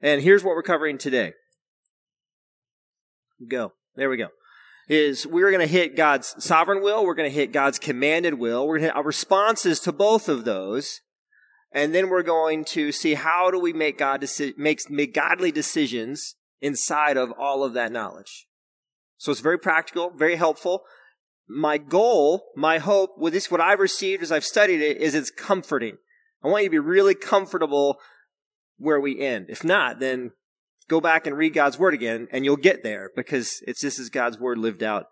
And here's what we're covering today. Go. There we go. Is we're going to hit God's sovereign will. We're going to hit God's commanded will. We're going to hit our responses to both of those. And then we're going to see how do we make God deci- make, make godly decisions inside of all of that knowledge. So it's very practical, very helpful. My goal, my hope with this, what I've received as I've studied it is it's comforting. I want you to be really comfortable where we end. If not, then go back and read God's word again and you'll get there because it's this is God's word lived out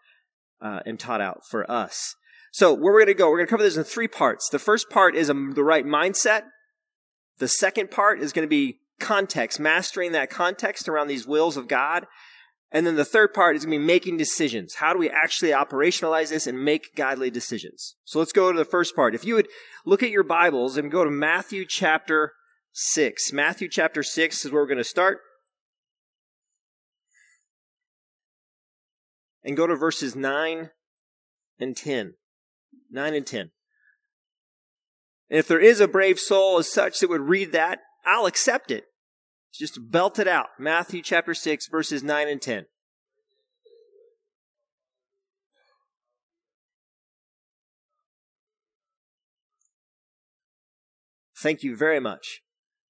uh, and taught out for us. So where we're going to go, we're going to cover this in three parts. The first part is the right mindset. The second part is going to be context, mastering that context around these wills of God. And then the third part is going to be making decisions. How do we actually operationalize this and make godly decisions? So let's go to the first part. If you would look at your Bibles and go to Matthew chapter 6. Matthew chapter 6 is where we're going to start. And go to verses 9 and 10. 9 and 10. And if there is a brave soul as such that would read that, I'll accept it. Just belt it out. Matthew chapter 6, verses 9 and 10. Thank you very much.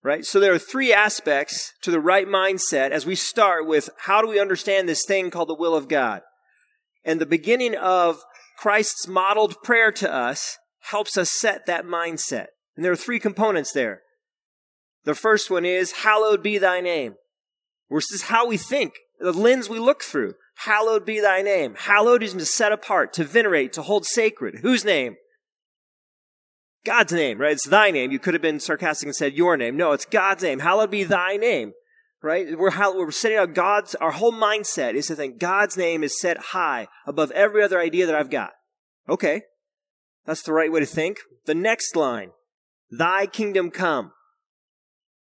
Right? So there are three aspects to the right mindset as we start with how do we understand this thing called the will of God? And the beginning of Christ's modeled prayer to us helps us set that mindset. And there are three components there. The first one is, hallowed be thy name. This is how we think, the lens we look through. Hallowed be thy name. Hallowed is to set apart, to venerate, to hold sacred. Whose name? God's name, right? It's thy name. You could have been sarcastic and said your name. No, it's God's name. Hallowed be thy name, right? We're, we're setting out God's, our whole mindset is to think God's name is set high above every other idea that I've got. Okay. That's the right way to think. The next line, thy kingdom come.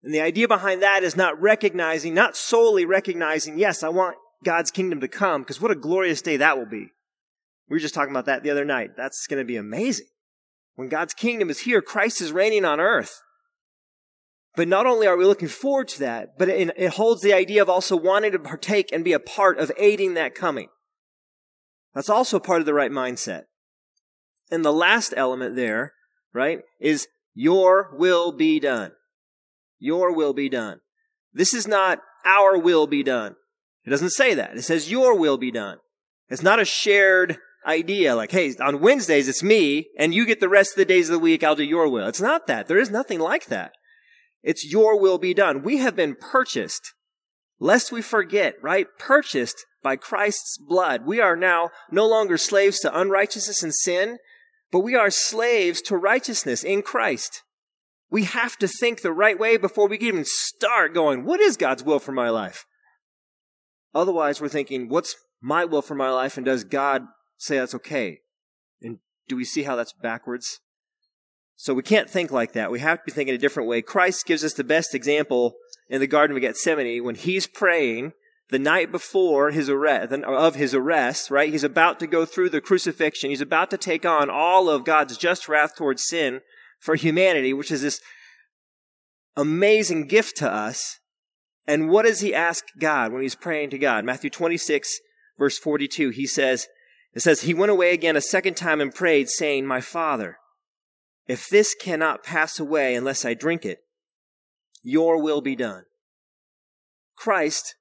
And the idea behind that is not recognizing, not solely recognizing, yes, I want God's kingdom to come, because what a glorious day that will be. We were just talking about that the other night. That's going to be amazing. When God's kingdom is here, Christ is reigning on earth. But not only are we looking forward to that, but it, it holds the idea of also wanting to partake and be a part of aiding that coming. That's also part of the right mindset. And the last element there, right, is your will be done. Your will be done. This is not our will be done. It doesn't say that. It says your will be done. It's not a shared idea like, hey, on Wednesdays it's me and you get the rest of the days of the week, I'll do your will. It's not that. There is nothing like that. It's your will be done. We have been purchased, lest we forget, right? Purchased by Christ's blood. We are now no longer slaves to unrighteousness and sin, but we are slaves to righteousness in Christ. We have to think the right way before we can even start going, what is God's will for my life? Otherwise, we're thinking, what's my will for my life? And does God say that's okay? And do we see how that's backwards? So we can't think like that. We have to be thinking a different way. Christ gives us the best example in the Garden of Gethsemane when he's praying the night before his arrest, of his arrest, right? He's about to go through the crucifixion. He's about to take on all of God's just wrath towards sin for humanity, which is this amazing gift to us. And what does he ask God when he's praying to God? Matthew 26, verse 42, he says, it says, He went away again a second time and prayed, saying, My Father, if this cannot pass away unless I drink it, your will be done. Christ,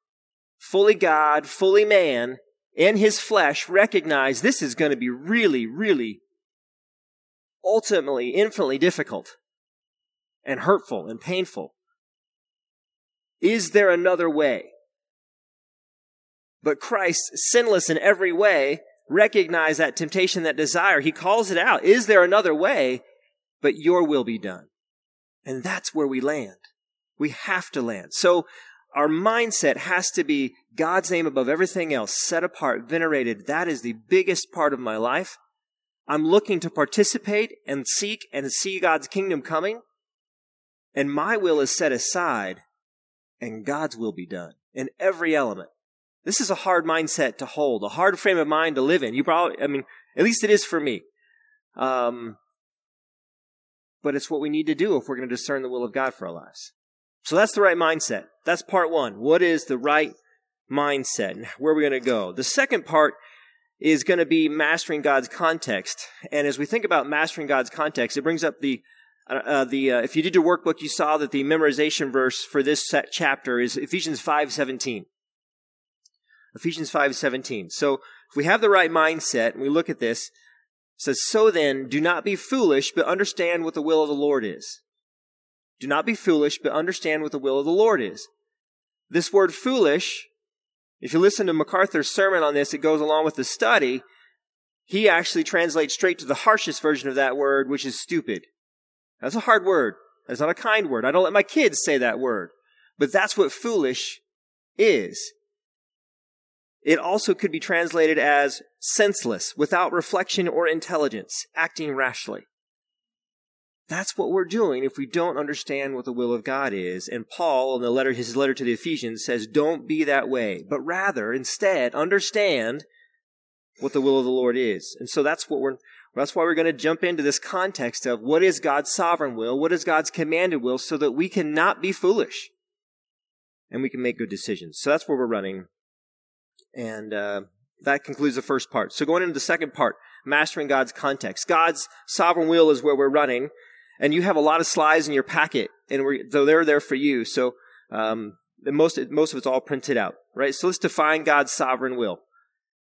fully God, fully man, in his flesh, recognized this is going to be really, really ultimately infinitely difficult and hurtful and painful. Is there another way? But Christ, sinless in every way, recognized that temptation, that desire. He calls it out. Is there another way? But your will be done. And that's where we land. We have to land. So our mindset has to be God's name above everything else, set apart, venerated. That is the biggest part of my life. I'm looking to participate and seek and see God's kingdom coming. And my will is set aside and God's will be done in every element. This is a hard mindset to hold, a hard frame of mind to live in. You probably, I mean, at least it is for me. Um, but it's what we need to do if we're going to discern the will of God for our lives. So that's the right mindset. That's part one. What is the right mindset? Where are we going to go? The second part is going to be mastering God's context. And as we think about mastering God's context, it brings up the uh, uh the uh, if you did your workbook, you saw that the memorization verse for this chapter is Ephesians five seventeen. Ephesians five seventeen. So if we have the right mindset and we look at this, says, So then, do not be foolish, but understand what the will of the Lord is. Do not be foolish, but understand what the will of the Lord is. This word foolish, if you listen to MacArthur's sermon on this, it goes along with the study. He actually translates straight to the harshest version of that word, which is stupid. That's a hard word. That's not a kind word. I don't let my kids say that word. But that's what foolish is. It also could be translated as senseless, without reflection or intelligence, acting rashly. That's what we're doing if we don't understand what the will of God is. And Paul, in the letter, his letter to the Ephesians, says, don't be that way, but rather, instead, understand what the will of the Lord is. And so that's what we're, that's why we're going to jump into this context of what is God's sovereign will? What is God's commanded will so that we cannot be foolish and we can make good decisions. So that's where we're running and uh, that concludes the first part. So going into the second part, mastering God's context. God's sovereign will is where we're running, and you have a lot of slides in your packet, and so they're there for you. So um, most most of it's all printed out, right? So let's define God's sovereign will.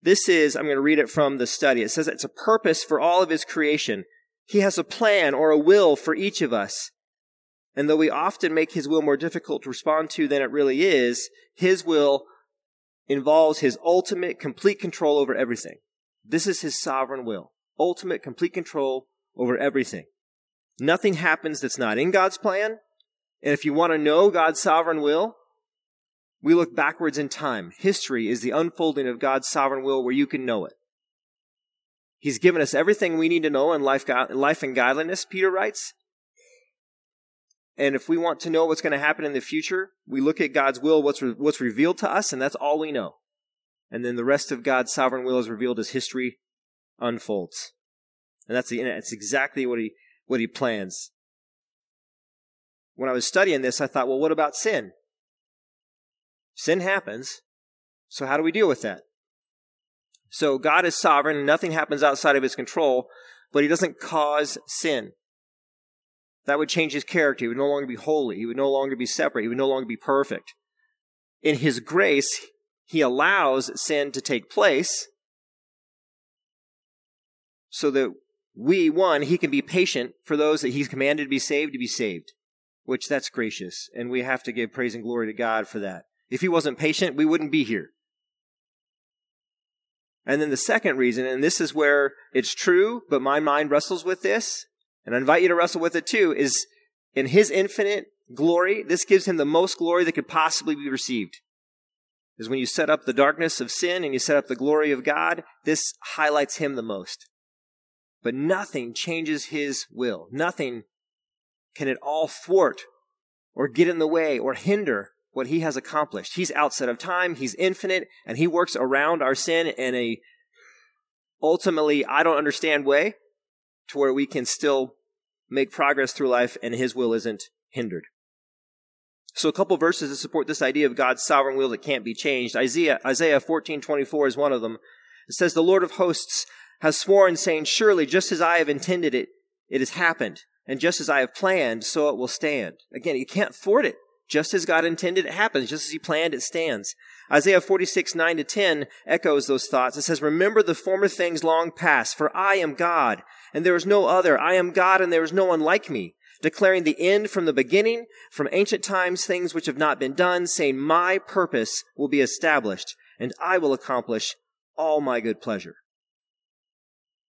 This is I'm going to read it from the study. It says it's a purpose for all of His creation. He has a plan or a will for each of us. And though we often make His will more difficult to respond to than it really is, His will involves his ultimate, complete control over everything. This is his sovereign will. Ultimate, complete control over everything. Nothing happens that's not in God's plan. And if you want to know God's sovereign will, we look backwards in time. History is the unfolding of God's sovereign will where you can know it. He's given us everything we need to know in life, life and godliness, Peter writes. And if we want to know what's going to happen in the future, we look at God's will, what's, re- what's revealed to us, and that's all we know. And then the rest of God's sovereign will is revealed as history unfolds. And that's the, it's exactly what he, what he plans. When I was studying this, I thought, well, what about sin? Sin happens. So how do we deal with that? So God is sovereign. Nothing happens outside of his control, but he doesn't cause sin. That would change his character. He would no longer be holy. He would no longer be separate. He would no longer be perfect. In his grace, he allows sin to take place so that we, one, he can be patient for those that he's commanded to be saved to be saved, which that's gracious. And we have to give praise and glory to God for that. If he wasn't patient, we wouldn't be here. And then the second reason, and this is where it's true, but my mind wrestles with this, and I invite you to wrestle with it too, is in his infinite glory, this gives him the most glory that could possibly be received. Is when you set up the darkness of sin and you set up the glory of God, this highlights him the most. But nothing changes his will. Nothing can at all thwart or get in the way or hinder what he has accomplished. He's outside of time, he's infinite, and he works around our sin in a ultimately I don't understand way to where we can still make progress through life and his will isn't hindered. So a couple verses to support this idea of God's sovereign will that can't be changed. Isaiah, Isaiah 14:24 is one of them. It says, "The Lord of hosts has sworn, saying, Surely, just as I have intended it, it has happened, and just as I have planned, so it will stand." Again, you can't thwart it. Just as God intended, it happens. Just as He planned, it stands. Isaiah 46, 9 to 10 echoes those thoughts. It says, Remember the former things long past, for I am God, and there is no other. I am God, and there is no one like me, declaring the end from the beginning, from ancient times, things which have not been done, saying, My purpose will be established, and I will accomplish all my good pleasure.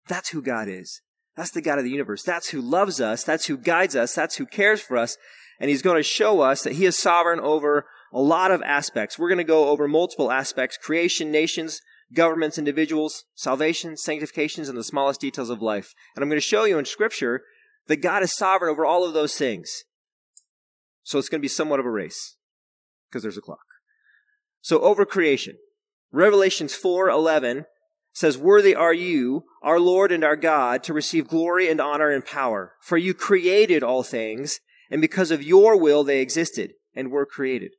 That's who God is. That's the God of the universe. That's who loves us. That's who guides us. That's who cares for us and he's going to show us that he is sovereign over a lot of aspects. We're going to go over multiple aspects creation, nations, governments, individuals, salvation, sanctifications, and the smallest details of life. And I'm going to show you in Scripture that God is sovereign over all of those things. So it's going to be somewhat of a race because there's a clock. So over creation. Revelations 4:11 says, Worthy are you, our Lord and our God, to receive glory and honor and power. For you created all things, and because of your will they existed, and were created.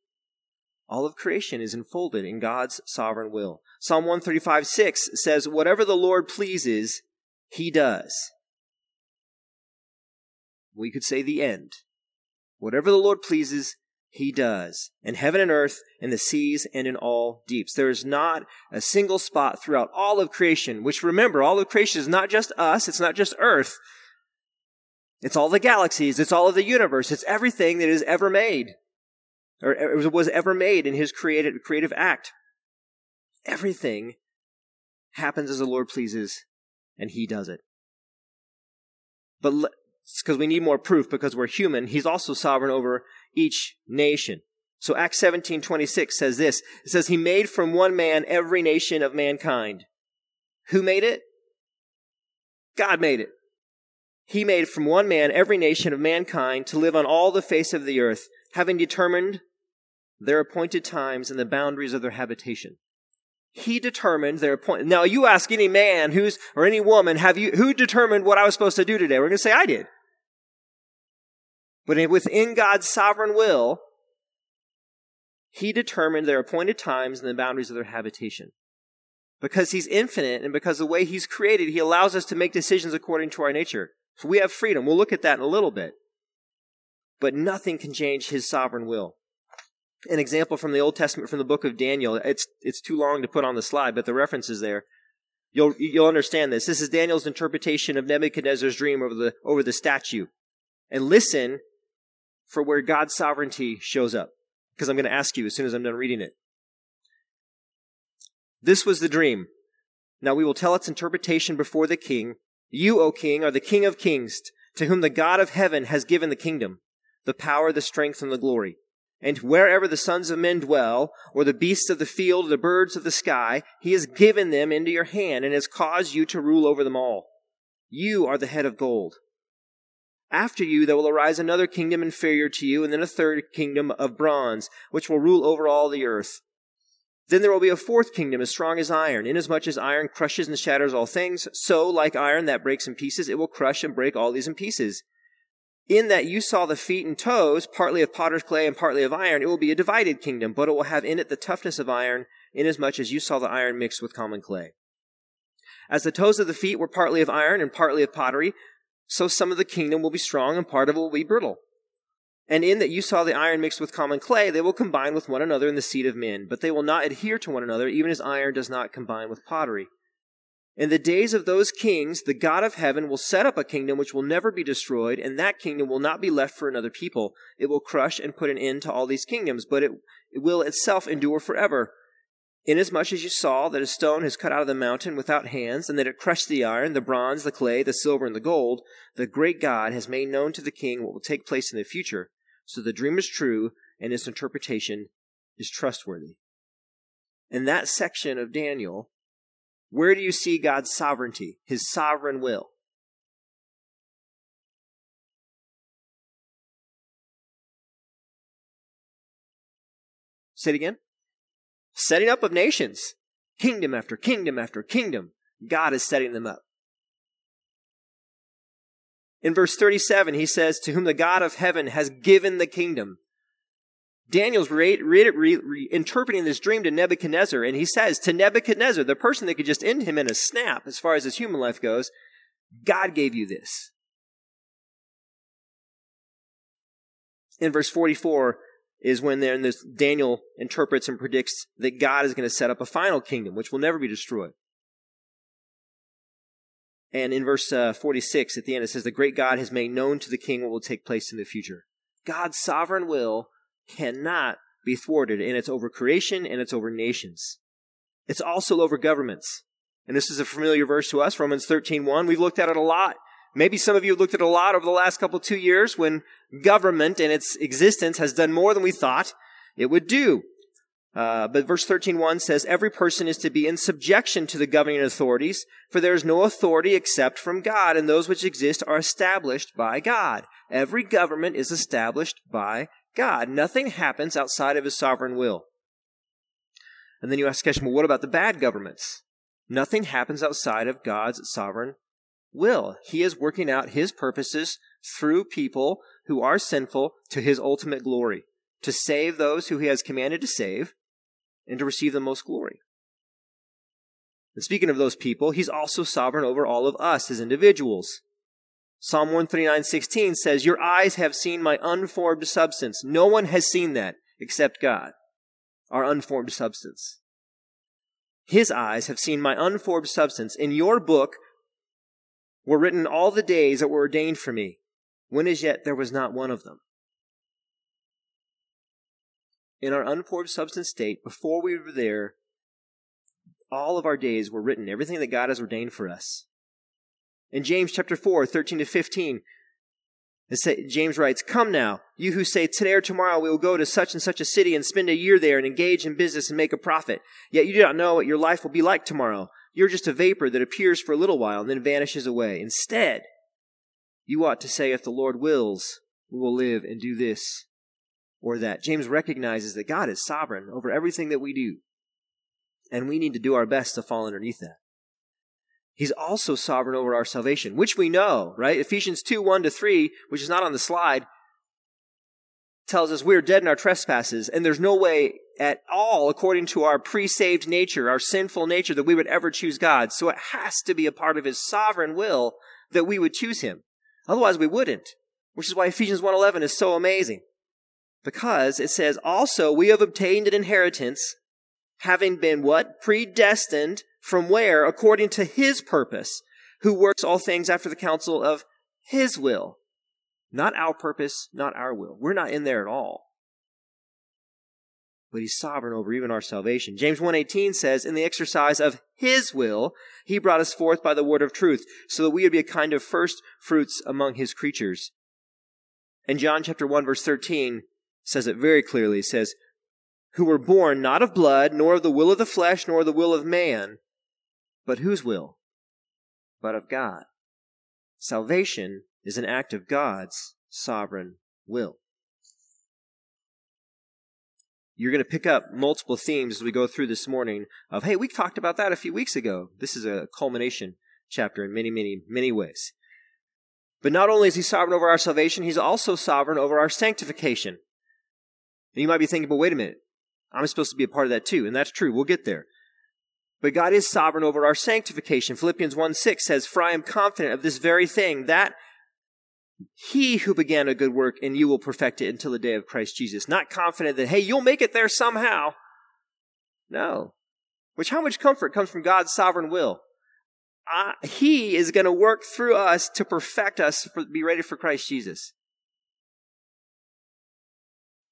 All of creation is enfolded in God's sovereign will. Psalm 135 6 says, Whatever the Lord pleases, he does. We could say the end. Whatever the Lord pleases, he does. In heaven and earth, in the seas, and in all deeps. There is not a single spot throughout all of creation, which remember, all of creation is not just us, it's not just earth. It's all the galaxies, it's all of the universe, it's everything that is ever made, or was ever made in his creative, creative act. Everything happens as the Lord pleases, and he does it. But because we need more proof because we're human, he's also sovereign over each nation. So Acts 17, 26 says this. It says, He made from one man every nation of mankind. Who made it? God made it. He made from one man every nation of mankind to live on all the face of the earth, having determined their appointed times and the boundaries of their habitation. He determined their appointed. Now you ask any man who's, or any woman, have you, who determined what I was supposed to do today? We're going to say, I did. But within God's sovereign will, He determined their appointed times and the boundaries of their habitation. Because He's infinite and because the way He's created, He allows us to make decisions according to our nature. So we have freedom. We'll look at that in a little bit. But nothing can change His sovereign will. An example from the Old Testament, from the book of Daniel. It's, it's too long to put on the slide, but the reference is there. You'll, you'll understand this. This is Daniel's interpretation of Nebuchadnezzar's dream over the, over the statue. And listen for where God's sovereignty shows up. Because I'm going to ask you as soon as I'm done reading it. This was the dream. Now we will tell its interpretation before the king. You, O king, are the king of kings, to whom the God of heaven has given the kingdom, the power, the strength, and the glory. And wherever the sons of men dwell, or the beasts of the field, or the birds of the sky, he has given them into your hand, and has caused you to rule over them all. You are the head of gold. After you, there will arise another kingdom inferior to you, and then a third kingdom of bronze, which will rule over all the earth. Then there will be a fourth kingdom as strong as iron, inasmuch as iron crushes and shatters all things, so, like iron that breaks in pieces, it will crush and break all these in pieces. In that you saw the feet and toes, partly of potter's clay and partly of iron, it will be a divided kingdom, but it will have in it the toughness of iron, inasmuch as you saw the iron mixed with common clay. As the toes of the feet were partly of iron and partly of pottery, so some of the kingdom will be strong and part of it will be brittle. And in that you saw the iron mixed with common clay, they will combine with one another in the seed of men, but they will not adhere to one another, even as iron does not combine with pottery. In the days of those kings, the God of heaven will set up a kingdom which will never be destroyed, and that kingdom will not be left for another people. It will crush and put an end to all these kingdoms, but it, it will itself endure forever. Inasmuch as you saw that a stone has cut out of the mountain without hands, and that it crushed the iron, the bronze, the clay, the silver, and the gold, the great God has made known to the king what will take place in the future. So the dream is true, and its interpretation is trustworthy. In that section of Daniel, where do you see God's sovereignty, his sovereign will? Say it again setting up of nations, kingdom after kingdom after kingdom. God is setting them up. In verse 37, he says, To whom the God of heaven has given the kingdom. Daniel's re- re- re- interpreting this dream to Nebuchadnezzar, and he says to Nebuchadnezzar, the person that could just end him in a snap as far as his human life goes, God gave you this. In verse 44, is when then this Daniel interprets and predicts that God is going to set up a final kingdom, which will never be destroyed. And in verse uh, 46 at the end, it says, The great God has made known to the king what will take place in the future. God's sovereign will cannot be thwarted, and it's over creation and it's over nations. It's also over governments. And this is a familiar verse to us, Romans 13.1. We've looked at it a lot Maybe some of you have looked at it a lot over the last couple two years when government and its existence has done more than we thought it would do. Uh, but verse 13.1 says, Every person is to be in subjection to the governing authorities, for there is no authority except from God, and those which exist are established by God. Every government is established by God. Nothing happens outside of his sovereign will. And then you ask the question, well, what about the bad governments? Nothing happens outside of God's sovereign will. He is working out his purposes through people who are sinful to his ultimate glory. to save those who he has commanded to save, and to receive the most glory. And speaking of those people, he's also sovereign over all of us as individuals. Psalm 139:16 says, "Your eyes have seen my unformed substance. No one has seen that except God, our unformed substance. His eyes have seen my unformed substance. In your book were written all the days that were ordained for me, when as yet there was not one of them." In our unformed substance state, before we were there, all of our days were written, everything that God has ordained for us. In James chapter 4, 13 to 15, James writes, Come now, you who say, Today or tomorrow we will go to such and such a city and spend a year there and engage in business and make a profit. Yet you do not know what your life will be like tomorrow. You're just a vapor that appears for a little while and then vanishes away. Instead, you ought to say, If the Lord wills, we will live and do this or that. James recognizes that God is sovereign over everything that we do and we need to do our best to fall underneath that. He's also sovereign over our salvation, which we know, right? Ephesians 2 1 to 3, which is not on the slide, tells us we're dead in our trespasses, and there's no way at all, according to our pre saved nature, our sinful nature, that we would ever choose God. So it has to be a part of His sovereign will that we would choose Him. Otherwise, we wouldn't, which is why Ephesians 1.11 is so amazing. Because it says, also, we have obtained an inheritance having been what? Predestined from where? According to his purpose, who works all things after the counsel of his will. Not our purpose, not our will. We're not in there at all. But he's sovereign over even our salvation. James 1:18 says, "In the exercise of his will, he brought us forth by the word of truth, so that we would be a kind of first fruits among his creatures." And John chapter 1 verse 13 says it very clearly. It says, who were born not of blood, nor of the will of the flesh, nor the will of man, but whose will? But of God. Salvation is an act of God's sovereign will. You're going to pick up multiple themes as we go through this morning of, hey, we talked about that a few weeks ago. This is a culmination chapter in many, many, many ways. But not only is he sovereign over our salvation, he's also sovereign over our sanctification. And you might be thinking, but wait a minute. I'm supposed to be a part of that too, and that's true. We'll get there. But God is sovereign over our sanctification. Philippians 1 6 says, For I am confident of this very thing, that he who began a good work and you will perfect it until the day of Christ Jesus. Not confident that, hey, you'll make it there somehow. No. Which, how much comfort comes from God's sovereign will? He is going to work through us to perfect us, for, be ready for Christ Jesus.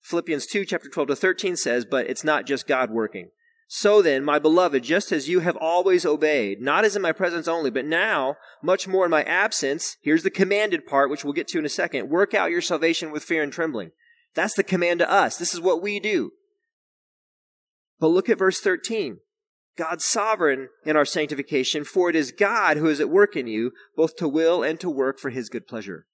Philippians 2, chapter 12 to 13 says, But it's not just God working. So then, my beloved, just as you have always obeyed, not as in my presence only, but now, much more in my absence, here's the commanded part, which we'll get to in a second. Work out your salvation with fear and trembling. That's the command to us. This is what we do. But look at verse 13. God's sovereign in our sanctification, for it is God who is at work in you, both to will and to work for his good pleasure.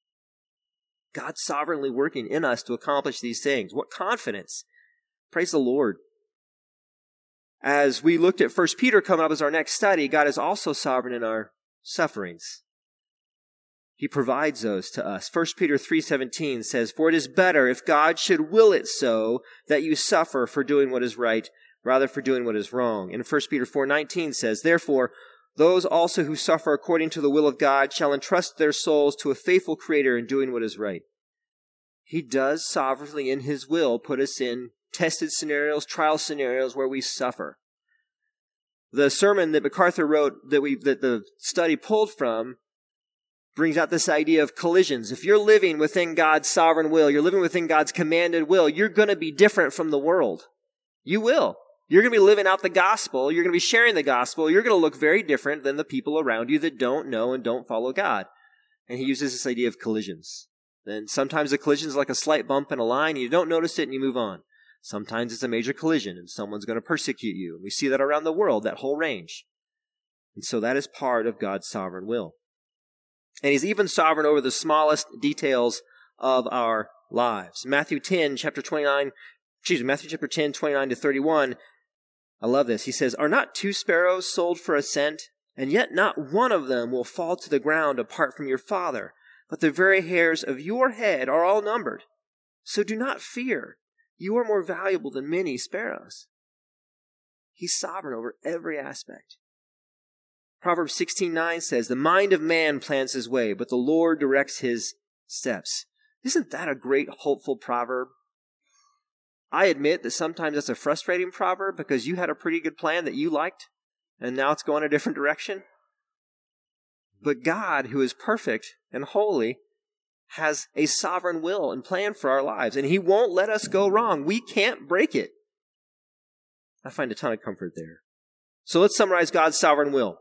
God's sovereignly working in us to accomplish these things. What confidence! Praise the Lord. As we looked at First Peter coming up as our next study, God is also sovereign in our sufferings. He provides those to us. First Peter 3:17 says, "For it is better if God should will it so that you suffer for doing what is right rather for doing what is wrong." And First Peter 4:19 says, "Therefore those also who suffer according to the will of God shall entrust their souls to a faithful Creator in doing what is right. He does sovereignly in His will put us in tested scenarios, trial scenarios where we suffer. The sermon that MacArthur wrote that we that the study pulled from brings out this idea of collisions. If you're living within God's sovereign will, you're living within God's commanded will, you're going to be different from the world. You will. You're going to be living out the gospel. You're going to be sharing the gospel. You're going to look very different than the people around you that don't know and don't follow God. And he uses this idea of collisions. Then sometimes a collision is like a slight bump in a line. You don't notice it and you move on. Sometimes it's a major collision and someone's going to persecute you. And we see that around the world, that whole range. And so that is part of God's sovereign will. And he's even sovereign over the smallest details of our lives. Matthew 10, chapter 29, excuse me, Matthew chapter 10, 29 to 31 I love this. He says, Are not two sparrows sold for a cent? And yet not one of them will fall to the ground apart from your Father, but the very hairs of your head are all numbered. So do not fear. You are more valuable than many sparrows. He's sovereign over every aspect. Proverbs 16:9 says, "The mind of man plans his way, but the Lord directs his steps." Isn't that a great hopeful proverb? I admit that sometimes that's a frustrating proverb because you had a pretty good plan that you liked and now it's going a different direction. But God, who is perfect and holy, has a sovereign will and plan for our lives, and He won't let us go wrong. We can't break it. I find a ton of comfort there. So let's summarize God's sovereign will.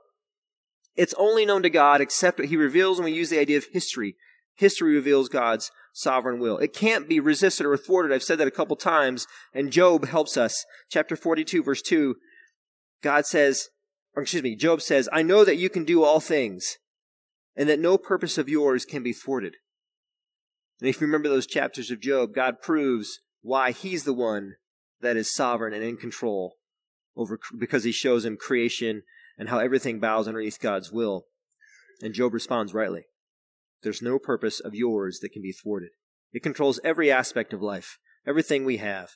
It's only known to God except what He reveals when we use the idea of history. History reveals God's sovereign will. It can't be resisted or thwarted. I've said that a couple times, and Job helps us. Chapter 42, verse 2, God says, or excuse me, Job says, I know that you can do all things, and that no purpose of yours can be thwarted. And if you remember those chapters of Job, God proves why he's the one that is sovereign and in control over because he shows him creation and how everything bows underneath God's will. And Job responds rightly. There's no purpose of yours that can be thwarted. It controls every aspect of life, everything we have.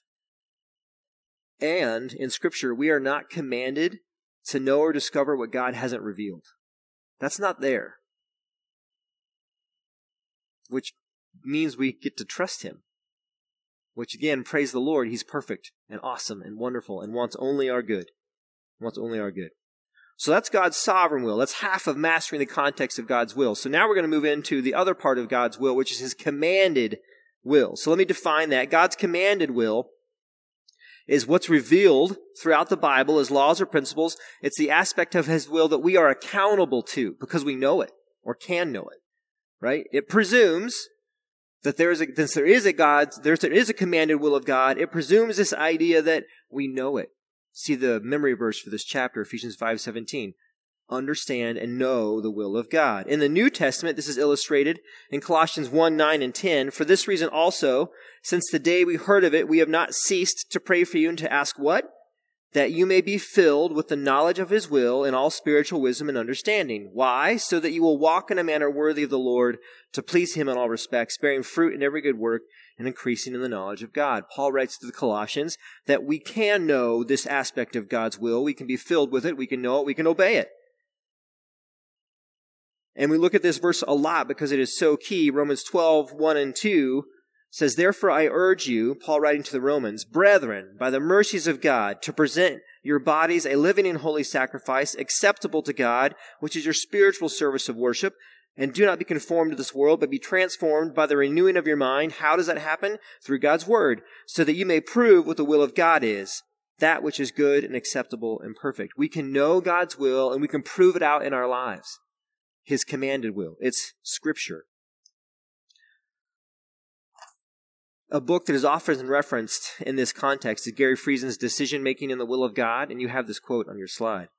And in Scripture, we are not commanded to know or discover what God hasn't revealed. That's not there. Which means we get to trust Him. Which again, praise the Lord, He's perfect and awesome and wonderful and wants only our good. Wants only our good. So that's God's sovereign will. That's half of mastering the context of God's will. So now we're going to move into the other part of God's will, which is His commanded will. So let me define that. God's commanded will is what's revealed throughout the Bible as laws or principles. It's the aspect of His will that we are accountable to because we know it or can know it, right? It presumes that there is a, since there is a God, there is a commanded will of God, it presumes this idea that we know it. See the memory verse for this chapter, Ephesians 5:17 understand and know the will of God. In the New Testament, this is illustrated in Colossians 1, 9, and 10. For this reason also, since the day we heard of it, we have not ceased to pray for you and to ask what? That you may be filled with the knowledge of his will in all spiritual wisdom and understanding. Why? So that you will walk in a manner worthy of the Lord to please him in all respects, bearing fruit in every good work and increasing in the knowledge of God. Paul writes to the Colossians that we can know this aspect of God's will. We can be filled with it. We can know it. We can obey it. And we look at this verse a lot because it is so key. Romans 12, 1 and 2 says, Therefore I urge you, Paul writing to the Romans, brethren, by the mercies of God, to present your bodies a living and holy sacrifice, acceptable to God, which is your spiritual service of worship. And do not be conformed to this world, but be transformed by the renewing of your mind. How does that happen? Through God's word, so that you may prove what the will of God is, that which is good and acceptable and perfect. We can know God's will and we can prove it out in our lives his commanded will. It's scripture. A book that is often referenced in this context is Garry Friesen's Decision Making in the Will of God, and you have this quote on your slide.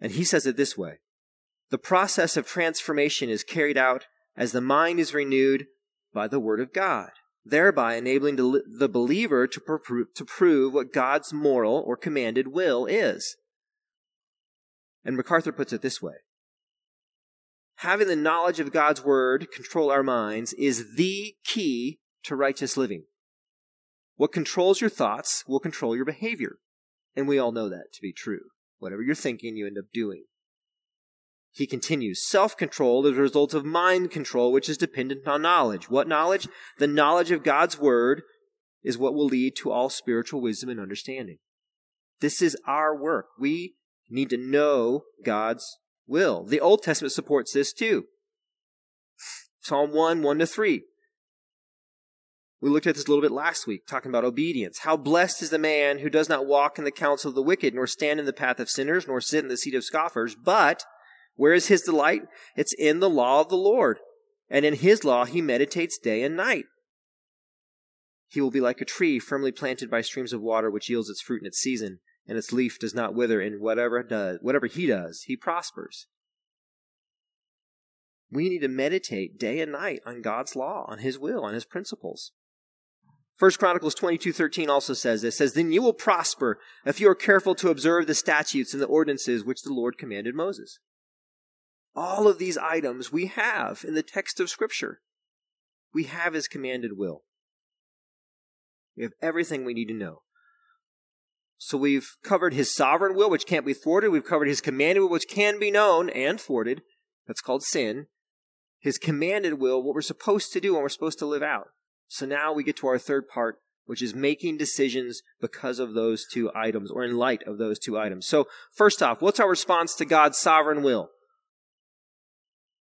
And he says it this way The process of transformation is carried out as the mind is renewed by the Word of God, thereby enabling the believer to, to prove what God's moral or commanded will is. And MacArthur puts it this way having the knowledge of God's word control our minds is the key to righteous living. What controls your thoughts will control your behavior. And we all know that to be true. Whatever you're thinking, you end up doing. He continues, self control is a result of mind control, which is dependent on knowledge. What knowledge? The knowledge of God's word is what will lead to all spiritual wisdom and understanding. This is our work. We need to know God's will. The Old Testament supports this too. Psalm 1, 1 to 3. We looked at this a little bit last week, talking about obedience. How blessed is the man who does not walk in the counsel of the wicked, nor stand in the path of sinners, nor sit in the seat of scoffers. But where is his delight? It's in the law of the Lord. And in his law he meditates day and night. He will be like a tree firmly planted by streams of water, which yields its fruit in its season and its leaf does not wither, and whatever does, whatever he does, he prospers. We need to meditate day and night on God's law, on his will, on his principles. First Chronicles 22:13 also says this says then you will prosper if you are careful to observe the statutes and the ordinances which the Lord commanded Moses. All of these items we have in the text of scripture. We have his commanded will. We have everything we need to know. So we've covered his sovereign will, which can't be thwarted. We've covered his commanded will, which can be known and thwarted. That's called sin. His commanded will, what we're supposed to do and we're supposed to live out. So now we get to our third part, which is making decisions because of those two items or in light of those two items. So first off, what's our response to God's sovereign will?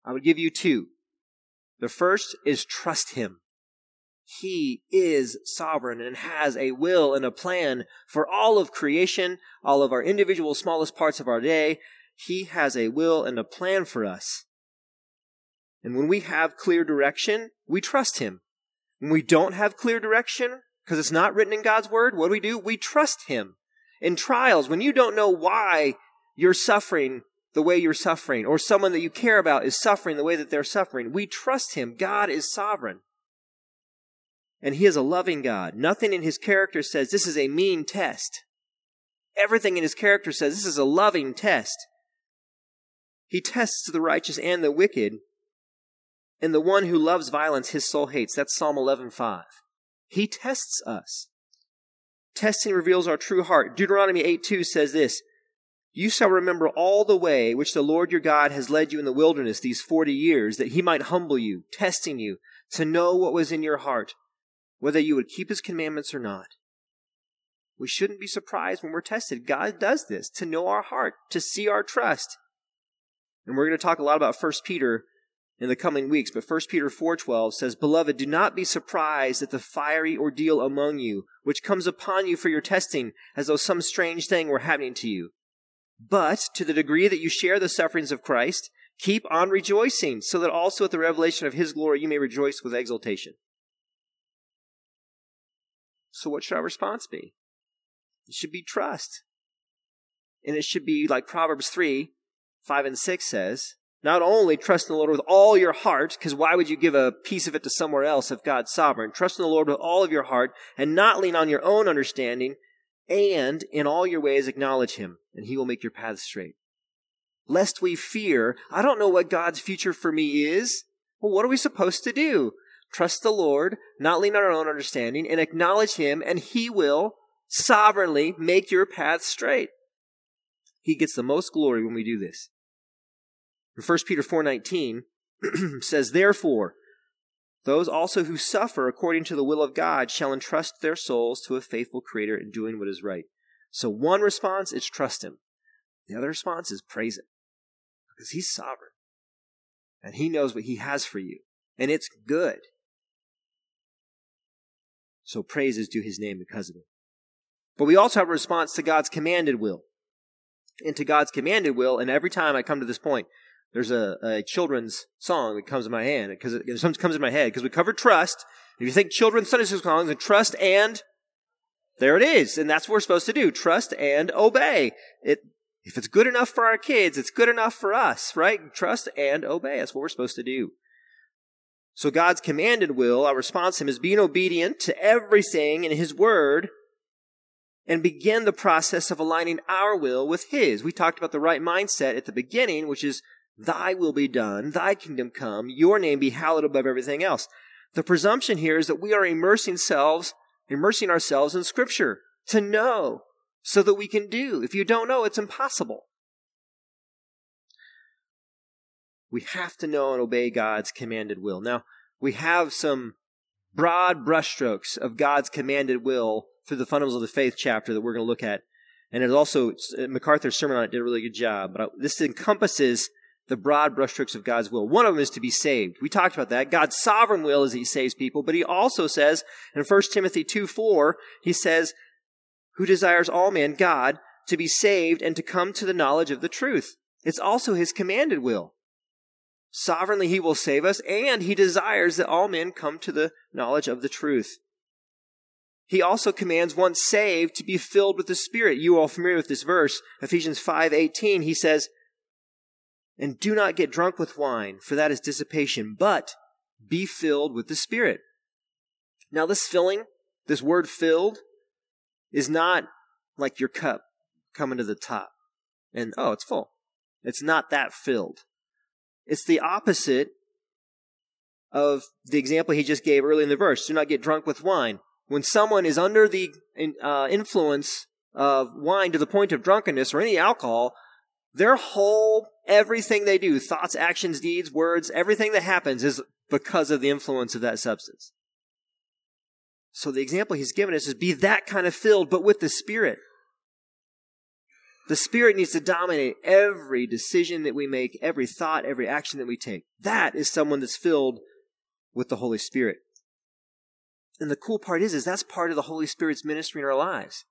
I would give you two. The first is trust Him. He is sovereign and has a will and a plan for all of creation, all of our individual smallest parts of our day. He has a will and a plan for us. And when we have clear direction, we trust Him. When we don't have clear direction, because it's not written in God's Word, what do we do? We trust Him. In trials, when you don't know why you're suffering the way you're suffering, or someone that you care about is suffering the way that they're suffering, we trust Him. God is sovereign. And he is a loving God. Nothing in his character says this is a mean test. Everything in his character says this is a loving test. He tests the righteous and the wicked. And the one who loves violence, his soul hates. That's Psalm 11:5. He tests us. Testing reveals our true heart. Deuteronomy 8:2 says this, you shall remember all the way which the Lord your God has led you in the wilderness these forty years, that he might humble you, testing you, to know what was in your heart, whether you would keep his commandments or not. We shouldn't be surprised when we're tested. God does this to know our heart, to see our trust. And we're going to talk a lot about 1 Peter in the coming weeks, but 1 Peter 4:12 says, "Beloved, do not be surprised at the fiery ordeal among you, which comes upon you for your testing, as though some strange thing were happening to you. But to the degree that you share the sufferings of Christ, keep on rejoicing, so that also at the revelation of his glory you may rejoice with exultation." So, what should our response be? It should be trust. And it should be like Proverbs 3 5 and 6 says not only trust in the Lord with all your heart, because why would you give a piece of it to somewhere else if God's sovereign? Trust in the Lord with all of your heart and not lean on your own understanding, and in all your ways acknowledge Him, and He will make your paths straight. Lest we fear, I don't know what God's future for me is. Well, what are we supposed to do? Trust the Lord, not lean on our own understanding, and acknowledge Him, and He will sovereignly make your path straight. He gets the most glory when we do this. In 1 Peter 4:19 says, "Therefore, those also who suffer according to the will of God shall entrust their souls to a faithful Creator in doing what is right." So one response is trust Him. The other response is praise Him. Because He's sovereign. And He knows what He has for you. And it's good. So praise is due his name because of it. But we also have a response to God's commanded will. And to God's commanded will, and every time I come to this point, there's a, a children's song that comes in my hand because it, it comes in my head because we covered trust. If you think children's Sunday school songs and trust and there it is, and that's what we're supposed to do: trust and obey. It if it's good enough for our kids, it's good enough for us, right? Trust and obey. That's what we're supposed to do. So God's commanded will, our response to Him is being obedient to everything in His Word and begin the process of aligning our will with His. We talked about the right mindset at the beginning, which is Thy will be done, Thy kingdom come, Your name be hallowed above everything else. The presumption here is that we are immersing ourselves, immersing ourselves in Scripture to know so that we can do. If you don't know, it's impossible. We have to know and obey God's commanded will. Now, we have some broad brushstrokes of God's commanded will through the fundamentals of the faith chapter that we're going to look at. And it also, uh, MacArthur's sermon on it did a really good job, but this encompasses the broad brushstrokes of God's will. One of them is to be saved. We talked about that. God's sovereign will is he saves people, but he also says in 1 Timothy 2 4, he says, Who desires all men, God, to be saved and to come to the knowledge of the truth. It's also his commanded will. Sovereignly he will save us, and he desires that all men come to the knowledge of the truth. He also commands once saved to be filled with the Spirit. You all familiar with this verse, Ephesians 5:18. He says, "And do not get drunk with wine, for that is dissipation, but be filled with the Spirit." Now this filling, this word filled, is not like your cup coming to the top and oh, it's full. It's not that filled. It's the opposite of the example he just gave early in the verse. Do not get drunk with wine. when someone is under the uh, influence of wine to the point of drunkenness or any alcohol, their whole, everything they do, thoughts, actions, deeds, words, everything that happens is because of the influence of that substance. So the example he's given us is be that kind of filled, but with the Spirit. The Spirit needs to dominate every decision that we make, every thought, every action that we take. That is someone that's filled with the Holy Spirit. And the cool part is, is that's part of the Holy Spirit's ministry in our lives.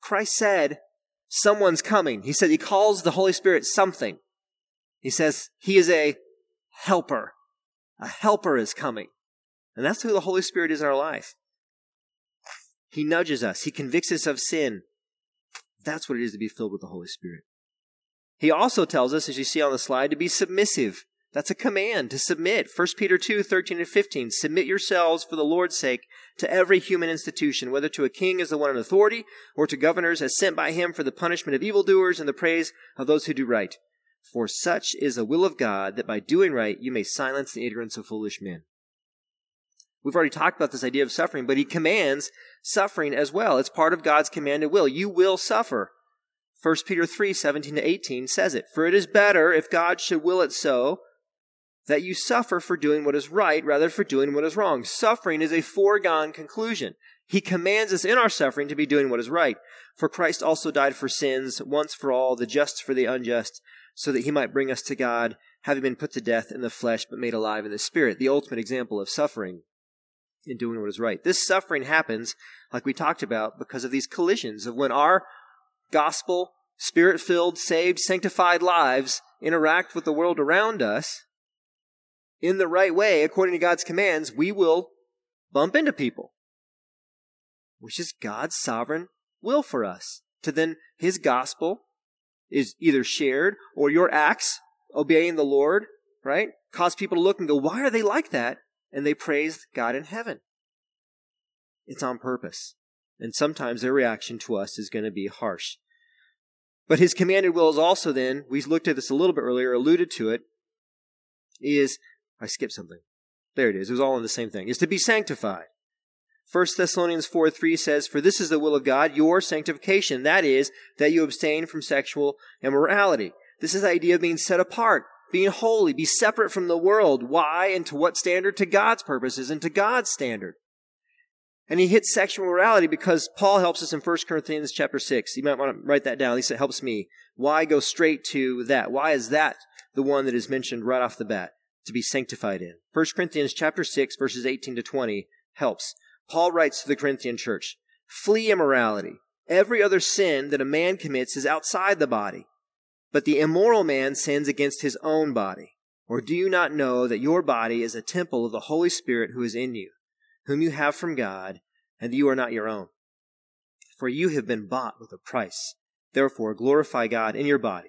Christ said, someone's coming. He said he calls the Holy Spirit something. He says he is a helper. A helper is coming. And that's who the Holy Spirit is in our life. He nudges us. He convicts us of sin. That's what it is to be filled with the Holy Spirit. He also tells us, as you see on the slide, to be submissive. That's a command to submit. 1 Peter 2, 13 and 15. Submit yourselves for the Lord's sake to every human institution, whether to a king as the one in authority, or to governors as sent by him for the punishment of evildoers and the praise of those who do right. For such is the will of God, that by doing right you may silence the ignorance of foolish men. We've already talked about this idea of suffering, but he commands suffering as well. It's part of God's commanded will. You will suffer. 1 Peter 3, 17 to 18 says it. For it is better, if God should will it so, that you suffer for doing what is right rather for doing what is wrong. Suffering is a foregone conclusion. He commands us in our suffering to be doing what is right. For Christ also died for sins, once for all, the just for the unjust, so that he might bring us to God, having been put to death in the flesh but made alive in the spirit. The ultimate example of suffering in doing what is right. This suffering happens, like we talked about, because of these collisions of when our gospel, spirit filled, saved, sanctified lives interact with the world around us in the right way, according to God's commands, we will bump into people, which is God's sovereign will for us. To then his gospel is either shared or your acts obeying the Lord, right? Cause people to look and go, why are they like that? and they praise God in heaven. It's on purpose. And sometimes their reaction to us is going to be harsh. But his commanded will is also then, we looked at this a little bit earlier, alluded to it, is, I skipped something. There it is. It was all in the same thing. Is to be sanctified. 1 Thessalonians 4 3 says, For this is the will of God, your sanctification. That is, that you abstain from sexual immorality. This is the idea of being set apart, being holy, be separate from the world. Why and to what standard? To God's purposes and to God's standard. And he hits sexual morality because Paul helps us in 1 Corinthians chapter 6. You might want to write that down. At least it helps me. Why go straight to that? Why is that the one that is mentioned right off the bat to be sanctified in? 1 Corinthians chapter 6 verses 18 to 20 helps. Paul writes to the Corinthian church, flee immorality. Every other sin that a man commits is outside the body but the immoral man sins against his own body. Or do you not know that your body is a temple of the Holy Spirit who is in you, whom you have from God, and that you are not your own? For you have been bought with a price. Therefore, glorify God in your body.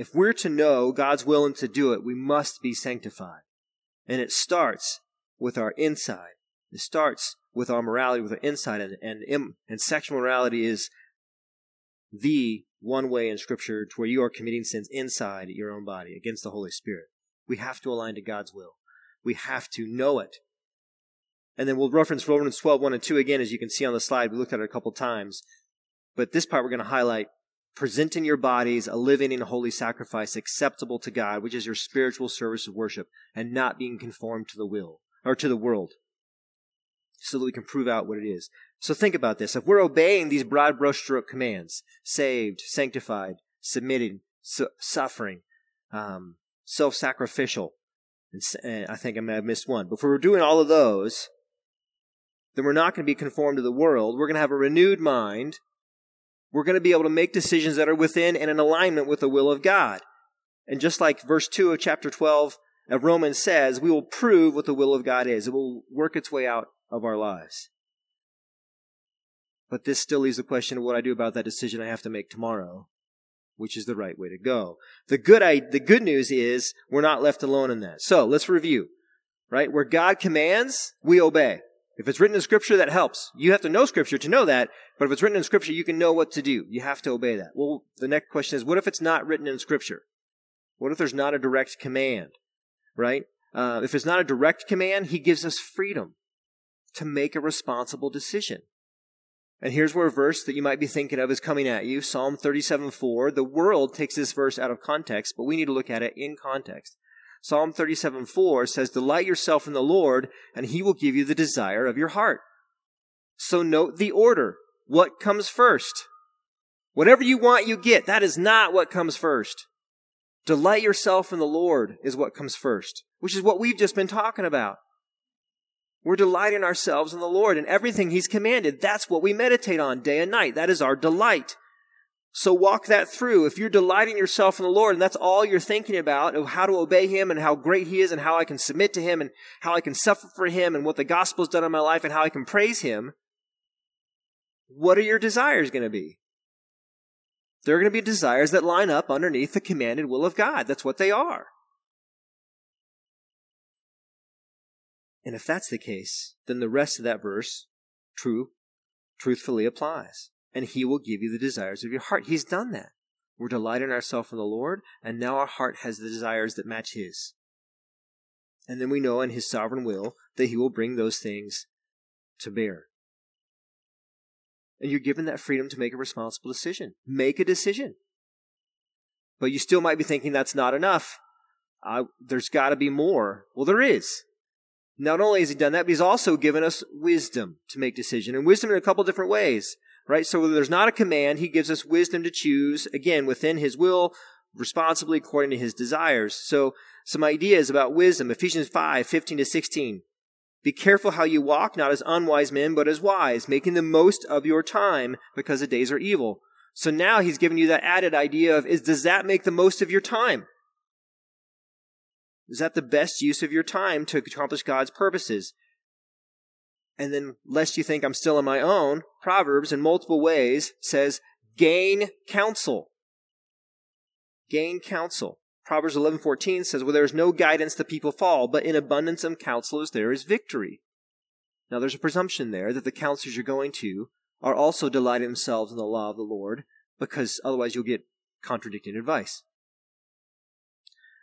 If we're to know God's will and to do it, we must be sanctified. And it starts with our inside. It starts with our morality, with our inside, and, and, and sexual morality is the one way in Scripture to where you are committing sins inside your own body against the Holy Spirit. We have to align to God's will. We have to know it. And then we'll reference Romans 12, 1 and 2 again, as you can see on the slide. We looked at it a couple times. But this part we're going to highlight presenting your bodies a living and holy sacrifice acceptable to God, which is your spiritual service of worship, and not being conformed to the will or to the world, so that we can prove out what it is. So think about this. If we're obeying these broad brushstroke commands, saved, sanctified, submitted, su- suffering, um, self-sacrificial, and, and I think I may have missed one. But if we're doing all of those, then we're not going to be conformed to the world. We're going to have a renewed mind. We're going to be able to make decisions that are within and in alignment with the will of God. And just like verse 2 of chapter 12 of Romans says, we will prove what the will of God is. It will work its way out of our lives. But this still leaves the question of what I do about that decision I have to make tomorrow, which is the right way to go. The good, I, the good news is we're not left alone in that. So let's review, right? Where God commands, we obey. If it's written in scripture, that helps. You have to know scripture to know that, but if it's written in scripture, you can know what to do. You have to obey that. Well, the next question is, what if it's not written in scripture? What if there's not a direct command, right? Uh, if it's not a direct command, he gives us freedom. to make a responsible decision. And here's where a verse that you might be thinking of is coming at you Psalm 37 4. The world takes this verse out of context, but we need to look at it in context. Psalm 37 4 says, Delight yourself in the Lord, and he will give you the desire of your heart. So note the order. What comes first? Whatever you want, you get. That is not what comes first. Delight yourself in the Lord is what comes first, which is what we've just been talking about. We're delighting ourselves in the Lord and everything He's commanded. That's what we meditate on day and night. That is our delight. So walk that through. If you're delighting yourself in the Lord and that's all you're thinking about of how to obey Him and how great He is and how I can submit to Him and how I can suffer for Him and what the gospel's done in my life and how I can praise Him, what are your desires going to be? They're going to be desires that line up underneath the commanded will of God. That's what they are. And if that's the case, then the rest of that verse, true, truthfully applies. And he will give you the desires of your heart. He's done that. We're delighting ourselves in the Lord, and now our heart has the desires that match his. And then we know in his sovereign will that he will bring those things to bear. And you're given that freedom to make a responsible decision. Make a decision. But you still might be thinking that's not enough. Uh, there's got to be more. Well, there is. Not only has he done that, but he's also given us wisdom to make decision, and wisdom in a couple different ways, right? So there's not a command. He gives us wisdom to choose, again, within his will, responsibly according to his desires. So some ideas about wisdom, Ephesians 5, 15 to 16. Be careful how you walk, not as unwise men, but as wise, making the most of your time because the days are evil. So now he's given you that added idea of is does that make the most of your time? Is that the best use of your time to accomplish God's purposes? And then, lest you think I'm still on my own, Proverbs in multiple ways says, gain counsel. Gain counsel. Proverbs 11:14 says, "Well, there is no guidance the people fall, but in abundance of counselors there is victory." Now, there's a presumption there that the counselors you're going to are also delighting themselves in the law of the Lord, because otherwise you'll get contradicting advice.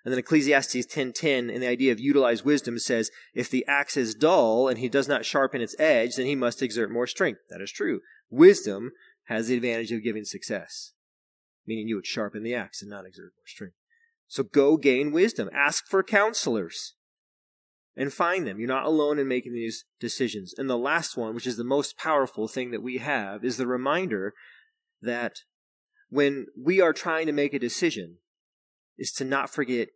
And then Ecclesiastes 10:10 in the idea of utilize wisdom says, if the axe is dull and he does not sharpen its edge, then he must exert more strength. That is true. Wisdom has the advantage of giving success, meaning you would sharpen the axe and not exert more strength. So go gain wisdom. Ask for counselors and find them. You're not alone in making these decisions. And the last one, which is the most powerful thing that we have, is the reminder that when we are trying to make a decision, is to not forget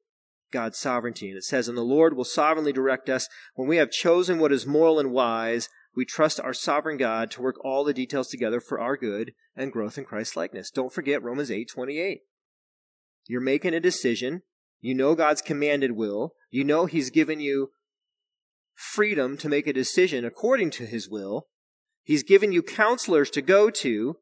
God's sovereignty. And it says, And the Lord will sovereignly direct us. When we have chosen what is moral and wise, we trust our sovereign God to work all the details together for our good and growth in Christ's likeness. Don't forget Romans 8 28. You're making a decision. You know God's commanded will. You know He's given you freedom to make a decision according to His will. He's given you counselors to go to.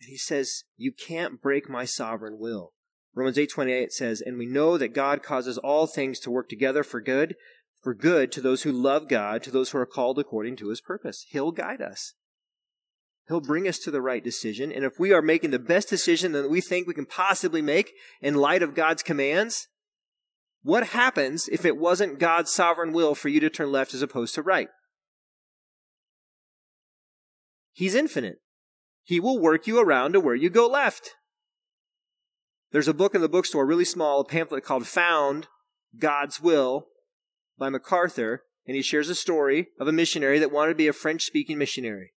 And He says, You can't break my sovereign will. Romans 8:28 says, "And we know that God causes all things to work together for good, for good to those who love God, to those who are called according to his purpose." He'll guide us. He'll bring us to the right decision, and if we are making the best decision that we think we can possibly make in light of God's commands, what happens if it wasn't God's sovereign will for you to turn left as opposed to right? He's infinite. He will work you around to where you go left. There's a book in the bookstore, really small, a pamphlet called Found God's Will by MacArthur, and he shares a story of a missionary that wanted to be a French speaking missionary.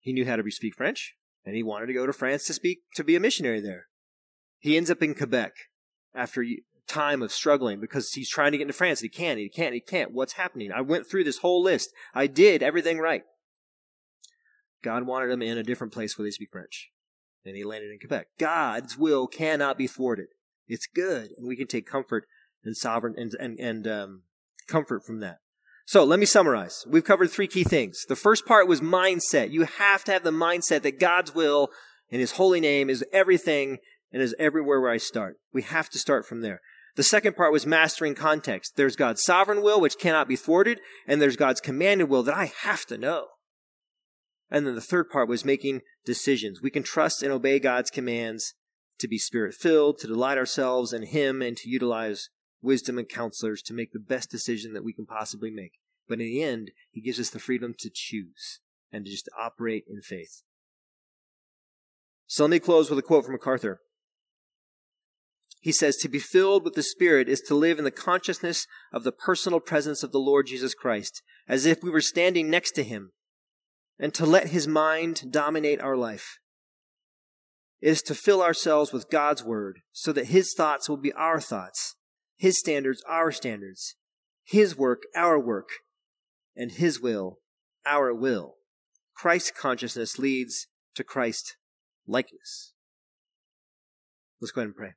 He knew how to speak French, and he wanted to go to France to speak, to be a missionary there. He ends up in Quebec after time of struggling because he's trying to get into France. He can't, he can't, he can't. What's happening? I went through this whole list. I did everything right. God wanted him in a different place where they speak French and he landed in Quebec. God's will cannot be thwarted. It's good, and we can take comfort and sovereign and and, and um, comfort from that. So let me summarize. We've covered three key things. The first part was mindset. You have to have the mindset that God's will and His holy name is everything and is everywhere where I start. We have to start from there. The second part was mastering context. There's God's sovereign will, which cannot be thwarted, and there's God's commanded will that I have to know. And then the third part was making decisions. We can trust and obey God's commands to be spirit filled, to delight ourselves in Him, and to utilize wisdom and counselors to make the best decision that we can possibly make. But in the end, He gives us the freedom to choose and to just operate in faith. So let me close with a quote from MacArthur. He says, To be filled with the Spirit is to live in the consciousness of the personal presence of the Lord Jesus Christ, as if we were standing next to Him, and to let His mind dominate our life. It is to fill ourselves with God's Word, so that His thoughts will be our thoughts, His standards our standards, His work our work, and His will our will. Christ consciousness leads to Christ likeness. Let's go ahead and pray.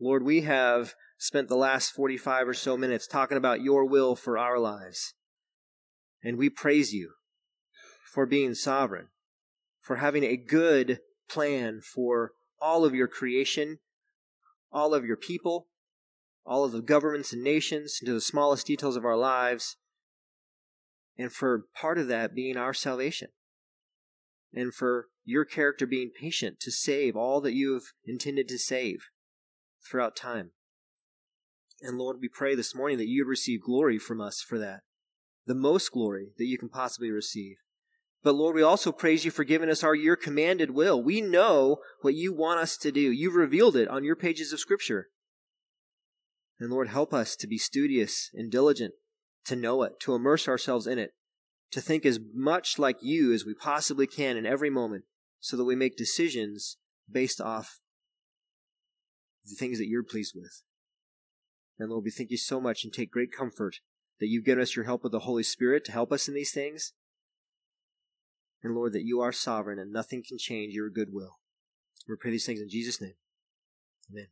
Lord, we have spent the last 45 or so minutes talking about your will for our lives. And we praise you for being sovereign, for having a good plan for all of your creation, all of your people, all of the governments and nations, to the smallest details of our lives, and for part of that being our salvation, and for your character being patient to save all that you have intended to save throughout time. And Lord, we pray this morning that you would receive glory from us for that, the most glory that you can possibly receive. But Lord, we also praise you for giving us our your commanded will. We know what you want us to do. You've revealed it on your pages of Scripture. And Lord, help us to be studious and diligent, to know it, to immerse ourselves in it, to think as much like you as we possibly can in every moment, so that we make decisions based off the things that you're pleased with. And Lord, we thank you so much and take great comfort that you've given us your help with the Holy Spirit to help us in these things. And Lord, that you are sovereign and nothing can change your goodwill. We pray these things in Jesus' name. Amen.